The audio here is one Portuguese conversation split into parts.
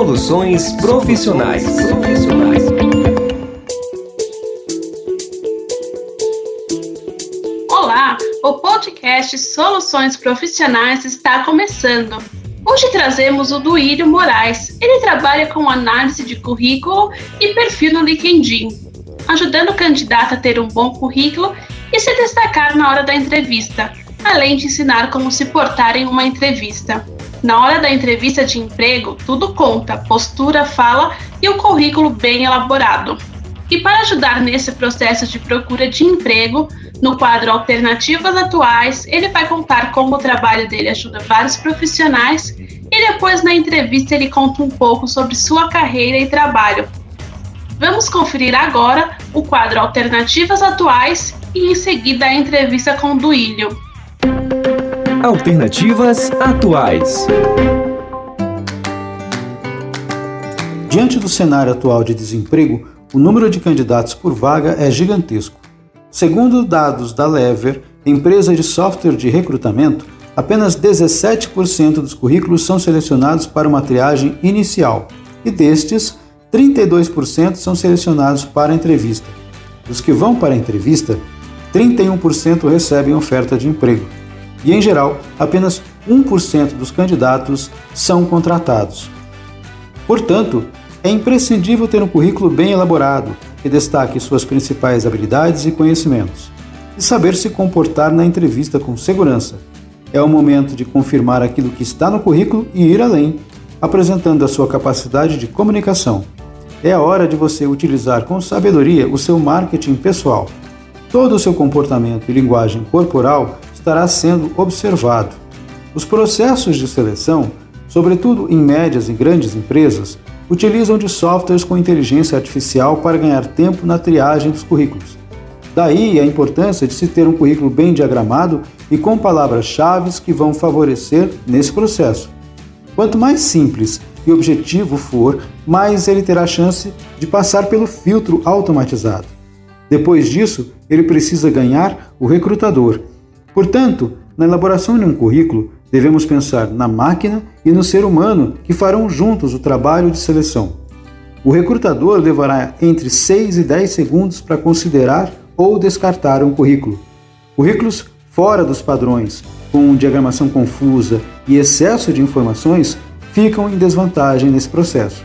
Soluções profissionais. profissionais. Olá, o podcast Soluções Profissionais está começando. Hoje trazemos o Duílio Moraes. Ele trabalha com análise de currículo e perfil no LinkedIn, ajudando o candidato a ter um bom currículo e se destacar na hora da entrevista, além de ensinar como se portar em uma entrevista. Na hora da entrevista de emprego, tudo conta: postura, fala e o currículo bem elaborado. E para ajudar nesse processo de procura de emprego, no quadro Alternativas Atuais, ele vai contar como o trabalho dele ajuda vários profissionais e depois na entrevista ele conta um pouco sobre sua carreira e trabalho. Vamos conferir agora o quadro Alternativas Atuais e em seguida a entrevista com Duílio. Alternativas atuais. Diante do cenário atual de desemprego, o número de candidatos por vaga é gigantesco. Segundo dados da Lever, empresa de software de recrutamento, apenas 17% dos currículos são selecionados para uma triagem inicial e destes, 32% são selecionados para entrevista. Dos que vão para a entrevista, 31% recebem oferta de emprego e, em geral, apenas 1% dos candidatos são contratados. Portanto, é imprescindível ter um currículo bem elaborado que destaque suas principais habilidades e conhecimentos, e saber se comportar na entrevista com segurança. É o momento de confirmar aquilo que está no currículo e ir além, apresentando a sua capacidade de comunicação. É a hora de você utilizar com sabedoria o seu marketing pessoal. Todo o seu comportamento e linguagem corporal estará sendo observado. Os processos de seleção, sobretudo em médias e grandes empresas, utilizam de softwares com inteligência artificial para ganhar tempo na triagem dos currículos. Daí a importância de se ter um currículo bem diagramado e com palavras-chave que vão favorecer nesse processo. Quanto mais simples e objetivo for, mais ele terá chance de passar pelo filtro automatizado. Depois disso, ele precisa ganhar o recrutador Portanto, na elaboração de um currículo, devemos pensar na máquina e no ser humano que farão juntos o trabalho de seleção. O recrutador levará entre 6 e 10 segundos para considerar ou descartar um currículo. Currículos fora dos padrões, com diagramação confusa e excesso de informações, ficam em desvantagem nesse processo.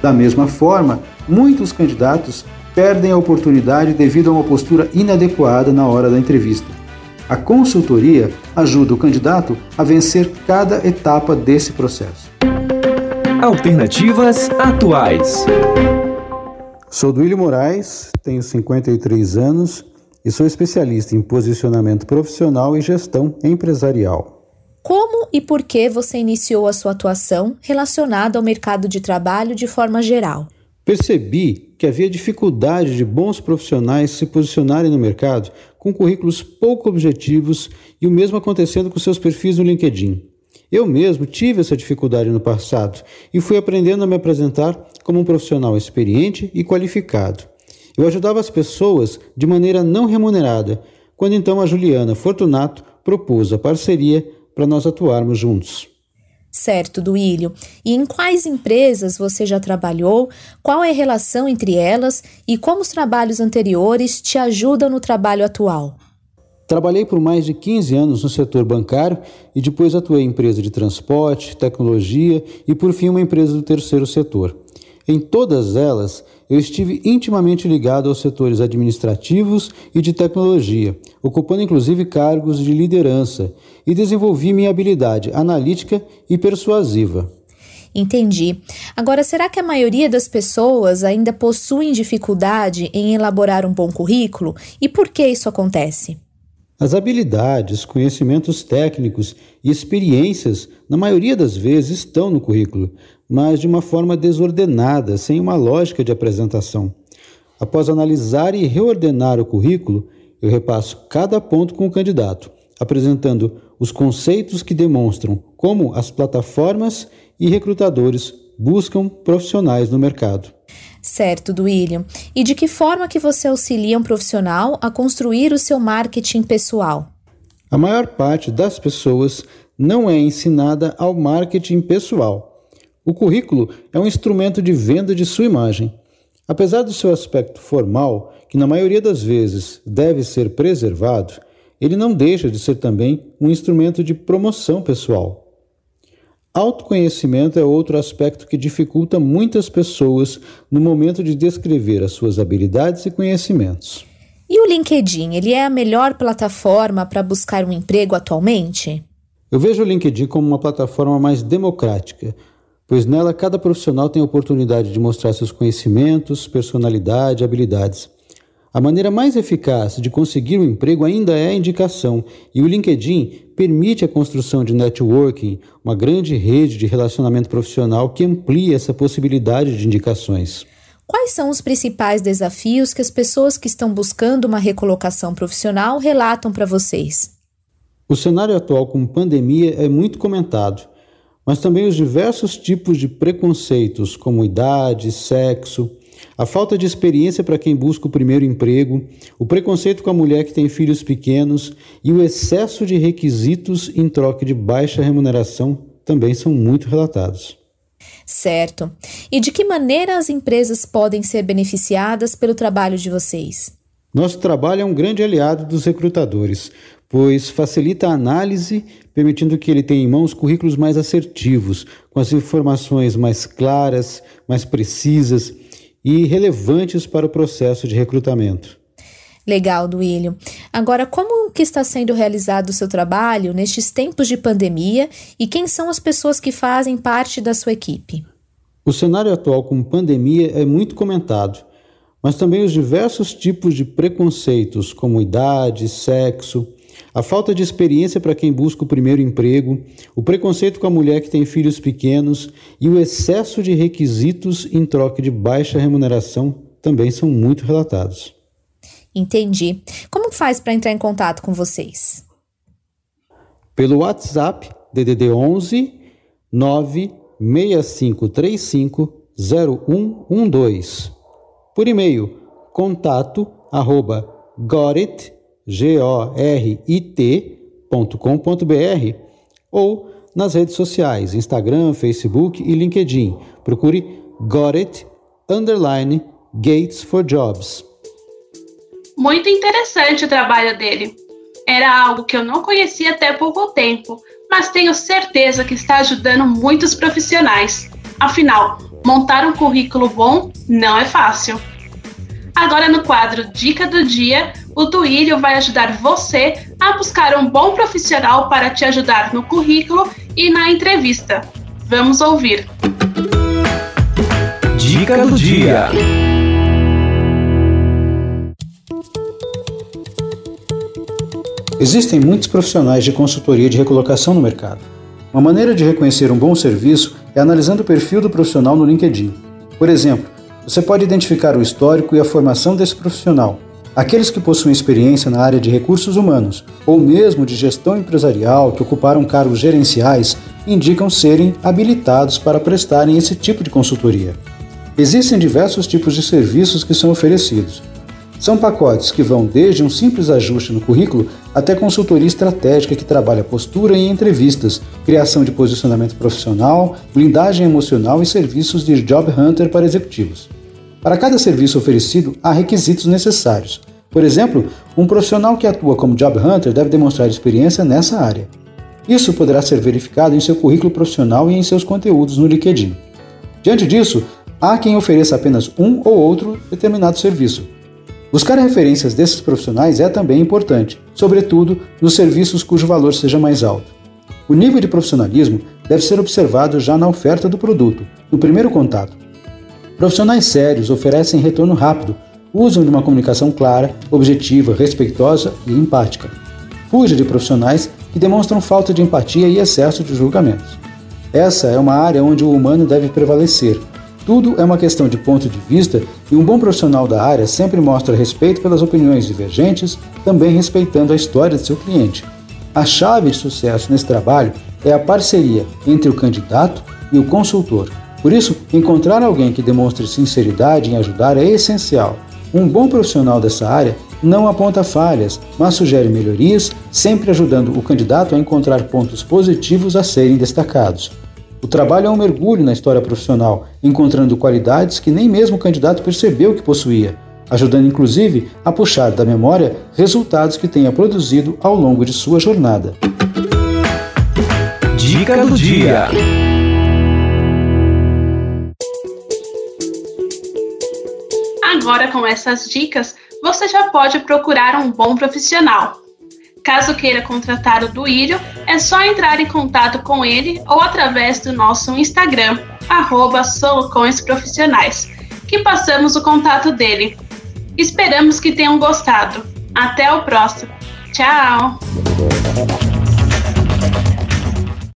Da mesma forma, muitos candidatos perdem a oportunidade devido a uma postura inadequada na hora da entrevista. A consultoria ajuda o candidato a vencer cada etapa desse processo. Alternativas atuais. Sou Duílio Moraes, tenho 53 anos e sou especialista em posicionamento profissional e gestão empresarial. Como e por que você iniciou a sua atuação relacionada ao mercado de trabalho de forma geral? Percebi que havia dificuldade de bons profissionais se posicionarem no mercado com currículos pouco objetivos e o mesmo acontecendo com seus perfis no LinkedIn. Eu mesmo tive essa dificuldade no passado e fui aprendendo a me apresentar como um profissional experiente e qualificado. Eu ajudava as pessoas de maneira não remunerada, quando então a Juliana Fortunato propôs a parceria para nós atuarmos juntos. Certo, Duílio. E em quais empresas você já trabalhou? Qual é a relação entre elas e como os trabalhos anteriores te ajudam no trabalho atual? Trabalhei por mais de 15 anos no setor bancário e depois atuei em empresa de transporte, tecnologia e, por fim, uma empresa do terceiro setor. Em todas elas, eu estive intimamente ligado aos setores administrativos e de tecnologia, ocupando inclusive cargos de liderança, e desenvolvi minha habilidade analítica e persuasiva. Entendi. Agora, será que a maioria das pessoas ainda possuem dificuldade em elaborar um bom currículo? E por que isso acontece? As habilidades, conhecimentos técnicos e experiências, na maioria das vezes, estão no currículo, mas de uma forma desordenada, sem uma lógica de apresentação. Após analisar e reordenar o currículo, eu repasso cada ponto com o candidato, apresentando os conceitos que demonstram como as plataformas e recrutadores buscam profissionais no mercado. Certo, Duílio. E de que forma que você auxilia um profissional a construir o seu marketing pessoal? A maior parte das pessoas não é ensinada ao marketing pessoal. O currículo é um instrumento de venda de sua imagem. Apesar do seu aspecto formal, que na maioria das vezes deve ser preservado, ele não deixa de ser também um instrumento de promoção pessoal. Autoconhecimento é outro aspecto que dificulta muitas pessoas no momento de descrever as suas habilidades e conhecimentos. E o LinkedIn, ele é a melhor plataforma para buscar um emprego atualmente? Eu vejo o LinkedIn como uma plataforma mais democrática, pois nela cada profissional tem a oportunidade de mostrar seus conhecimentos, personalidade, habilidades. A maneira mais eficaz de conseguir um emprego ainda é a indicação, e o LinkedIn permite a construção de networking, uma grande rede de relacionamento profissional que amplia essa possibilidade de indicações. Quais são os principais desafios que as pessoas que estão buscando uma recolocação profissional relatam para vocês? O cenário atual com pandemia é muito comentado, mas também os diversos tipos de preconceitos, como idade, sexo, a falta de experiência para quem busca o primeiro emprego, o preconceito com a mulher que tem filhos pequenos e o excesso de requisitos em troca de baixa remuneração também são muito relatados. Certo. E de que maneira as empresas podem ser beneficiadas pelo trabalho de vocês? Nosso trabalho é um grande aliado dos recrutadores, pois facilita a análise, permitindo que ele tenha em mãos currículos mais assertivos, com as informações mais claras, mais precisas e relevantes para o processo de recrutamento. Legal, Duílio. Agora, como que está sendo realizado o seu trabalho nestes tempos de pandemia e quem são as pessoas que fazem parte da sua equipe? O cenário atual com pandemia é muito comentado, mas também os diversos tipos de preconceitos, como idade, sexo, a falta de experiência para quem busca o primeiro emprego, o preconceito com a mulher que tem filhos pequenos e o excesso de requisitos em troca de baixa remuneração também são muito relatados. Entendi. Como faz para entrar em contato com vocês? Pelo WhatsApp DDD 11 96535 0112. Por e-mail contato arroba gorit, G-O-R-I-T.com.br ou nas redes sociais, Instagram, Facebook e LinkedIn. Procure Gorit underline Gates for Jobs. Muito interessante o trabalho dele. Era algo que eu não conhecia até pouco tempo, mas tenho certeza que está ajudando muitos profissionais. Afinal, montar um currículo bom não é fácil. Agora, no quadro Dica do Dia, o Duílio vai ajudar você a buscar um bom profissional para te ajudar no currículo e na entrevista. Vamos ouvir. Dica do Dia. Existem muitos profissionais de consultoria de recolocação no mercado. Uma maneira de reconhecer um bom serviço é analisando o perfil do profissional no LinkedIn. Por exemplo, você pode identificar o histórico e a formação desse profissional. Aqueles que possuem experiência na área de recursos humanos ou mesmo de gestão empresarial que ocuparam cargos gerenciais indicam serem habilitados para prestarem esse tipo de consultoria. Existem diversos tipos de serviços que são oferecidos, são pacotes que vão desde um simples ajuste no currículo até consultoria estratégica que trabalha postura em entrevistas, criação de posicionamento profissional, blindagem emocional e serviços de job hunter para executivos. Para cada serviço oferecido, há requisitos necessários. Por exemplo, um profissional que atua como job hunter deve demonstrar experiência nessa área. Isso poderá ser verificado em seu currículo profissional e em seus conteúdos no LinkedIn. Diante disso, há quem ofereça apenas um ou outro determinado serviço, Buscar referências desses profissionais é também importante, sobretudo nos serviços cujo valor seja mais alto. O nível de profissionalismo deve ser observado já na oferta do produto, no primeiro contato. Profissionais sérios oferecem retorno rápido, usam de uma comunicação clara, objetiva, respeitosa e empática. Fuja de profissionais que demonstram falta de empatia e excesso de julgamentos. Essa é uma área onde o humano deve prevalecer, tudo é uma questão de ponto de vista e um bom profissional da área sempre mostra respeito pelas opiniões divergentes, também respeitando a história de seu cliente. A chave de sucesso nesse trabalho é a parceria entre o candidato e o consultor. Por isso, encontrar alguém que demonstre sinceridade em ajudar é essencial. Um bom profissional dessa área não aponta falhas, mas sugere melhorias, sempre ajudando o candidato a encontrar pontos positivos a serem destacados. O trabalho é um mergulho na história profissional, encontrando qualidades que nem mesmo o candidato percebeu que possuía, ajudando inclusive a puxar da memória resultados que tenha produzido ao longo de sua jornada. Dica do dia. Agora, com essas dicas, você já pode procurar um bom profissional. Caso queira contratar o Duílio, é só entrar em contato com ele ou através do nosso Instagram, arroba Profissionais, que passamos o contato dele. Esperamos que tenham gostado. Até o próximo. Tchau!